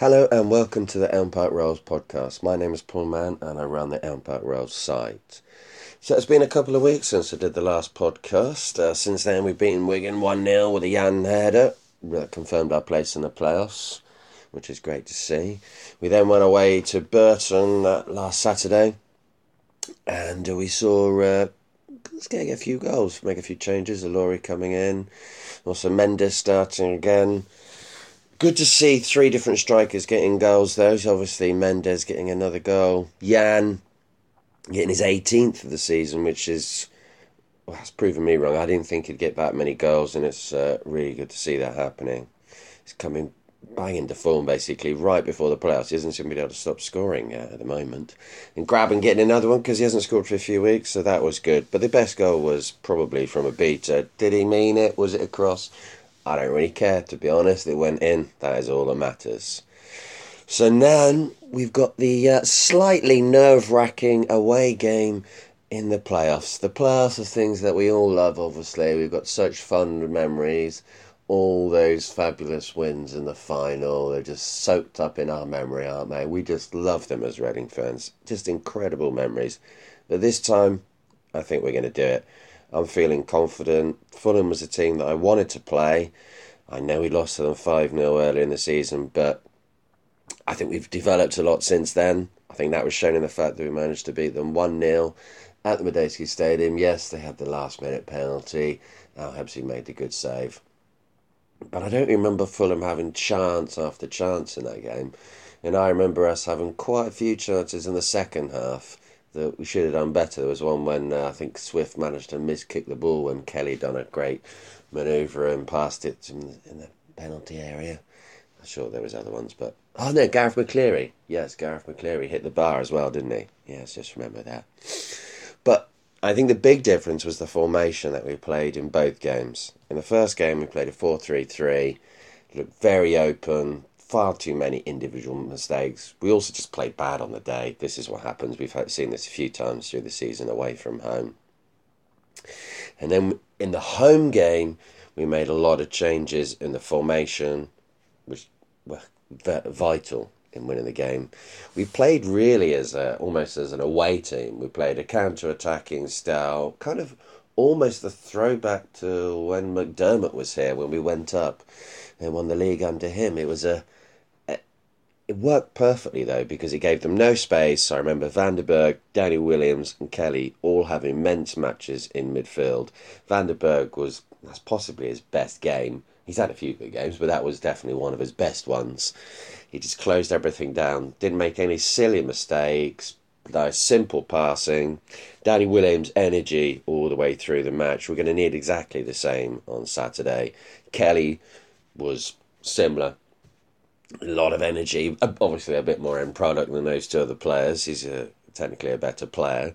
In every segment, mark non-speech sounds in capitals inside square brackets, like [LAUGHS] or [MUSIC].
Hello and welcome to the Elm Park Rails podcast. My name is Paul Mann and I run the Elm Park Rails site. So it's been a couple of weeks since I did the last podcast. Uh, since then, we've beaten Wigan 1 0 with a Yann header that confirmed our place in the playoffs, which is great to see. We then went away to Burton uh, last Saturday and we saw uh, let's get a few goals, make a few changes. Ilori coming in, also Mendes starting again good to see three different strikers getting goals. Those obviously Mendes getting another goal, Yann getting his 18th of the season, which is well, that's proven me wrong. I didn't think he'd get that many goals, and it's uh, really good to see that happening. He's coming bang into form basically right before the playoffs. He doesn't seem to be able to stop scoring at the moment. And Grabban getting another one because he hasn't scored for a few weeks, so that was good. But the best goal was probably from Obita. Did he mean it? Was it a cross? I don't really care, to be honest. It went in. That is all that matters. So now we've got the uh, slightly nerve wracking away game in the playoffs. The playoffs are things that we all love, obviously. We've got such fun memories. All those fabulous wins in the final, they're just soaked up in our memory, aren't they? We just love them as Reading fans. Just incredible memories. But this time, I think we're going to do it. I'm feeling confident. Fulham was a team that I wanted to play. I know we lost to them 5 0 earlier in the season, but I think we've developed a lot since then. I think that was shown in the fact that we managed to beat them 1 0 at the Madejski Stadium. Yes, they had the last minute penalty. Al Habsi made the good save. But I don't remember Fulham having chance after chance in that game. And I remember us having quite a few chances in the second half that we should have done better. There was one when uh, I think Swift managed to miss kick the ball when Kelly done a great manoeuvre and passed it in the, in the penalty area. I'm sure there was other ones, but oh no, Garath McCleary. Yes, Garath McCleary hit the bar as well, didn't he? Yes, just remember that. But I think the big difference was the formation that we played in both games. In the first game, we played a 4 3 3, looked very open, far too many individual mistakes. We also just played bad on the day. This is what happens. We've seen this a few times through the season away from home. And then in the home game, we made a lot of changes in the formation, which were vital in winning the game. We played really as a, almost as an away team. We played a counter-attacking style, kind of almost a throwback to when McDermott was here when we went up and won the league under him. It was a it worked perfectly though because it gave them no space. I remember van den Berg, Danny Williams, and Kelly all have immense matches in midfield. van den Berg was that's possibly his best game. He's had a few good games, but that was definitely one of his best ones. He just closed everything down, didn't make any silly mistakes, nice simple passing. Danny Williams' energy all the way through the match. We're going to need exactly the same on Saturday. Kelly was similar a lot of energy. Obviously, a bit more end product than those two other players. He's a, technically a better player.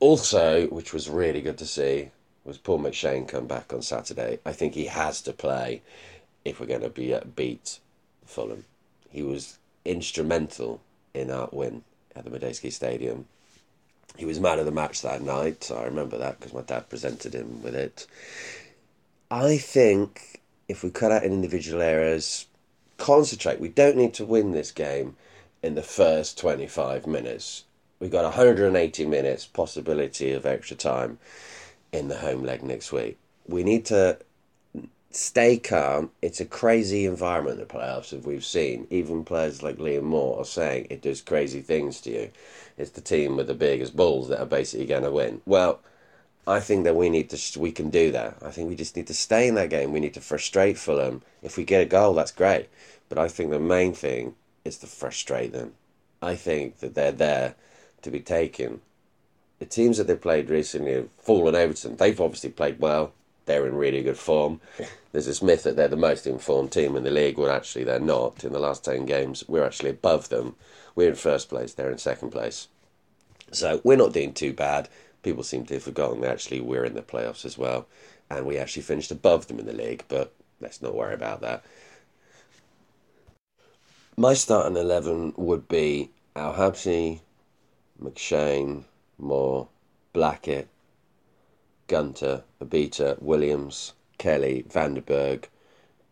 Also, which was really good to see, was Paul McShane come back on Saturday. I think he has to play if we're going to be at beat Fulham. He was instrumental in our win at the Madejski Stadium. He was man of the match that night. I remember that because my dad presented him with it. I think if we cut out individual errors, concentrate. We don't need to win this game in the first 25 minutes. We've got 180 minutes possibility of extra time in the home leg next week. We need to stay calm. It's a crazy environment, the playoffs, as we've seen. Even players like Liam Moore are saying it does crazy things to you. It's the team with the biggest balls that are basically going to win. Well, I think that we need to we can do that. I think we just need to stay in that game. We need to frustrate Fulham. If we get a goal, that's great. But I think the main thing is to frustrate them. I think that they're there to be taken. The teams that they've played recently have fallen Everton. They've obviously played well. They're in really good form. There's this myth that they're the most informed team in the league. Well, actually, they're not. In the last 10 games, we're actually above them. We're in first place, they're in second place. So we're not doing too bad people seem to have forgotten that actually we're in the playoffs as well, and we actually finished above them in the league. But let's not worry about that. My starting eleven would be Al Habsi, McShane, Moore, Blackett, Gunter, Obita, Williams, Kelly, van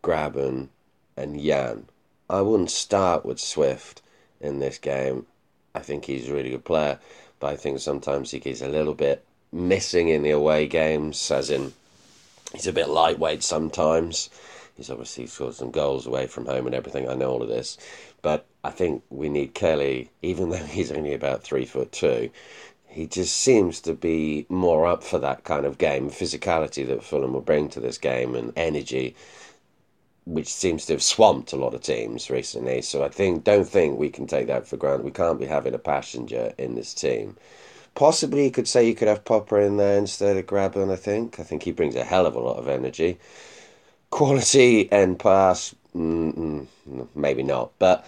Grabban, and Yann. I wouldn't start with Swift in this game. I think he's a really good player, but I think sometimes he gets a little bit missing in the away games, as in he's a bit lightweight sometimes. He's obviously scored some goals away from home and everything. I know all of this, but I think we need Kelly, even though he's only about three foot two. He just seems to be more up for that kind of game, physicality that Fulham will bring to this game, and energy, which seems to have swamped a lot of teams recently. So I think don't think we can take that for granted. We can't be having a passenger in this team. Possibly you could say you could have Popa in there instead of Grabban, I think. I think he brings a hell of a lot of energy. Quality and pass, mm, maybe not. But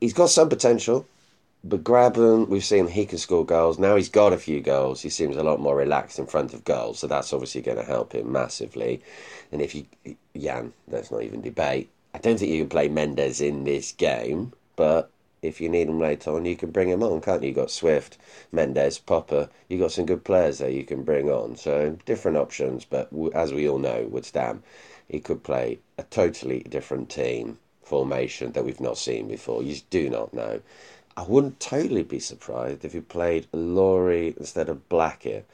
he's got some potential. But Grabban, we've seen he can score goals. Now he's got a few goals. He seems a lot more relaxed in front of goals. So that's obviously going to help him massively. And if you, Yann, there's not even debate. I don't think you can play Mendes in this game. But if you need him later on, you can bring him on, can't you? You got Swift, Mendes, Popa. You've got some good players there you can bring on. So different options, but as we all know, with Stam, he could play a totally different team formation that we've not seen before. You do not know. I wouldn't totally be surprised if he played Ilori instead of Blackett.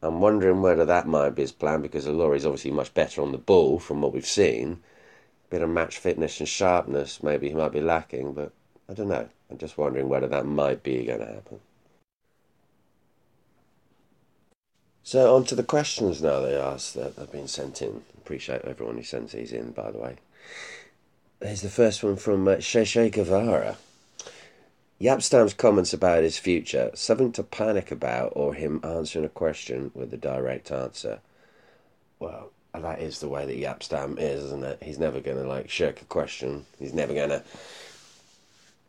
I'm wondering whether that might be his plan because Ilori's obviously much better on the ball from what we've seen. Bit of match fitness and sharpness, maybe he might be lacking, but I don't know. I'm just wondering whether that might be going to happen. So on to the questions now they asked that have been sent in. Appreciate everyone who sends these in, by the way. Here's the first one from uh, Sheshe Guevara. Jaap Stam's comments about his future, something to panic about or him answering a question with a direct answer. Well, that is the way that Jaap Stam is, isn't it? He's never going to like shirk a question. He's never going to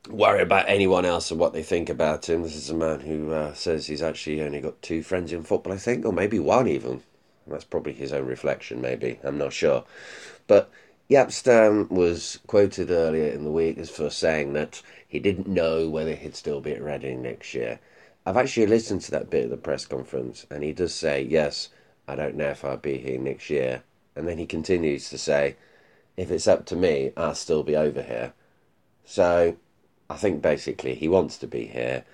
worry about anyone else and what they think about him. This is a man who uh, says he's actually only got two friends in football, I think, or maybe one even. That's probably his own reflection, maybe. I'm not sure. But Jaap Stam was quoted earlier in the week as for saying that he didn't know whether he'd still be at Reading next year. I've actually listened to that bit of the press conference, and he does say, Yes, I don't know if I'll be here next year. And then he continues to say, If it's up to me, I'll still be over here. So I think basically he wants to be here.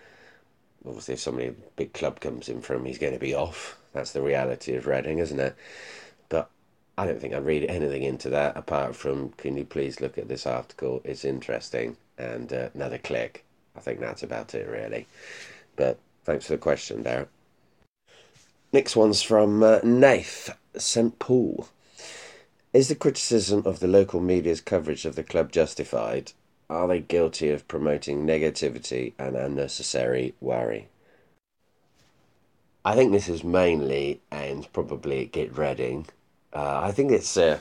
Obviously, if somebody a big club comes in for him, he's going to be off. That's the reality of Reading, isn't it? I don't think I'd read anything into that apart from, can you please look at this article? It's interesting. And uh, another click. I think that's about it, really. But thanks for the question, Darren. Next one's from uh, Nath, St. Paul. Is the criticism of the local media's coverage of the club justified? Are they guilty of promoting negativity and unnecessary worry? I think this is mainly and probably Get Reading. Uh, I think it's uh,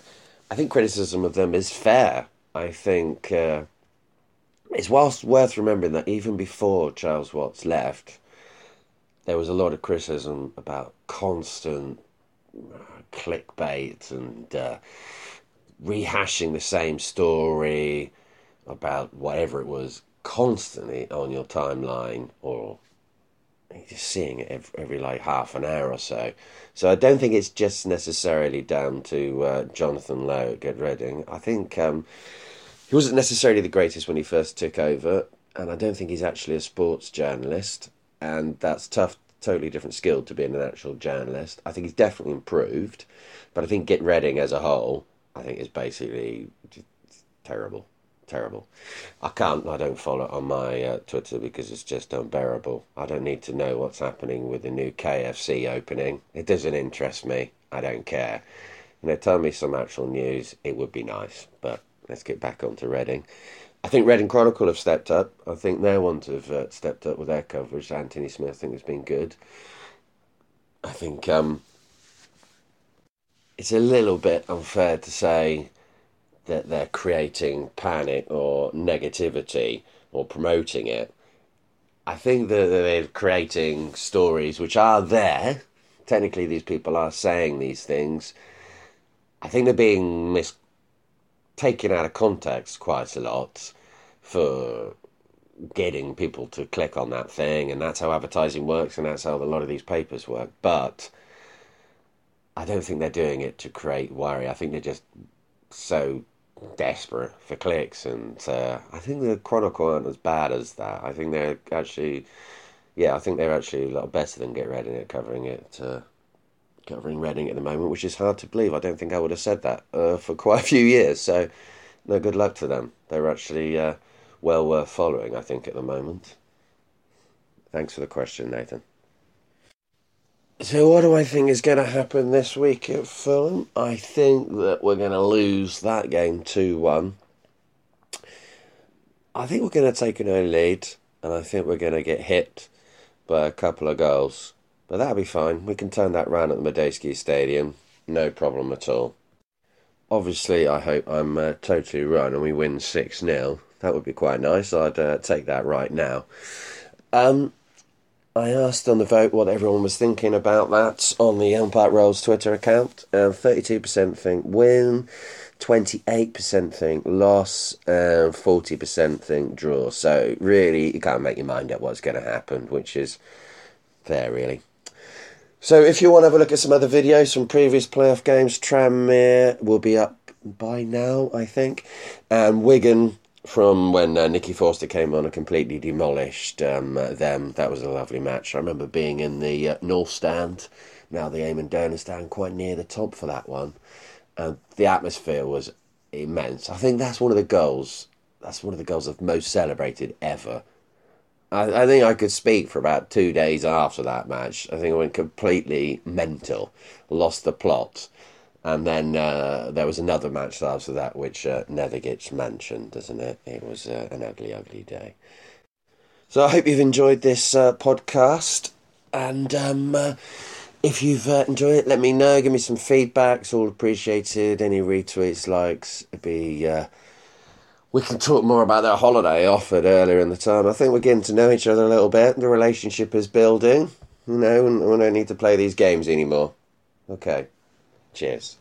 I think criticism of them is fair. I think uh, it's whilst worth remembering that even before Charles Watts left, there was a lot of criticism about constant uh, clickbait and uh, rehashing the same story about whatever it was constantly on your timeline or just seeing it every, every, like half an hour or so. So I don't think it's just necessarily down to uh, Jonathan Lowe at Get Reading. I think um, he wasn't necessarily the greatest when he first took over, and I don't think he's actually a sports journalist, and that's tough. Totally different skill to being an actual journalist. I think he's definitely improved, but I think Get Reading as a whole, I think is basically terrible terrible. I can't, I don't follow it on my uh, Twitter because it's just unbearable. I don't need to know what's happening with the new KFC opening. It doesn't interest me. I don't care. You know, tell me some actual news. It would be nice. But let's get back onto Reading. I think Reading Chronicle have stepped up. I think their ones have uh, stepped up with their coverage. Anthony Smith, I think, has been good. I think um, it's a little bit unfair to say that they're creating panic or negativity or promoting it. I think that they're creating stories which are there. Technically, these people are saying these things. I think they're being mis- taken out of context quite a lot for getting people to click on that thing, and that's how advertising works, and that's how a lot of these papers work. But I don't think they're doing it to create worry. I think they're just so desperate for clicks, and uh, I think the Chronicle aren't as bad as that. I think they're actually, yeah, I think they're actually a lot better than Get Reading It covering it. Uh, covering Reading at the moment, which is hard to believe. I don't think I would have said that uh, for [LAUGHS] quite a few years. So, no, good luck to them. They're actually uh, well worth following, I think, at the moment. Thanks for the question, Nathan. So, what do I think is going to happen this week at Fulham? I think that we're going to lose that game 2 1. I think we're going to take an early lead, and I think we're going to get hit by a couple of goals. But that'll be fine. We can turn that round at the Madejski Stadium. No problem at all. Obviously, I hope I'm uh, totally wrong and we win 6 0. That would be quite nice. I'd uh, take that right now. Um, I asked on the vote what everyone was thinking about that on the Elm Park Rails Twitter account. Uh, 32% think win, 28% think loss, and 40% think draw. So, really, you can't make your mind up what's going to happen, which is fair, really. So, if you want to have a look at some other videos from previous playoff games, Tranmere will be up by now, I think, and Wigan from when uh, Nicky Forster came on and completely demolished um, uh, them. That was a lovely match. I remember being in the uh, North Stand, now the Eamonn Dolan Stand, quite near the top for that one. And the atmosphere was immense. I think that's one of the goals. That's one of the goals I've most celebrated ever. I, I think I could speak for about two days after that match. I think I went completely mental, lost the plot and then uh, there was another match after that, which uh, never gets mentioned, doesn't it? It was uh, an ugly, ugly day. So I hope you've enjoyed this uh, podcast. And um, uh, if you've uh, enjoyed it, let me know. Give me some feedback. It's all appreciated. Any retweets, likes, be. we can talk more about that holiday offered earlier in the time. I think we're getting to know each other a little bit. The relationship is building, you know, and we don't need to play these games anymore. Okay. Cheers.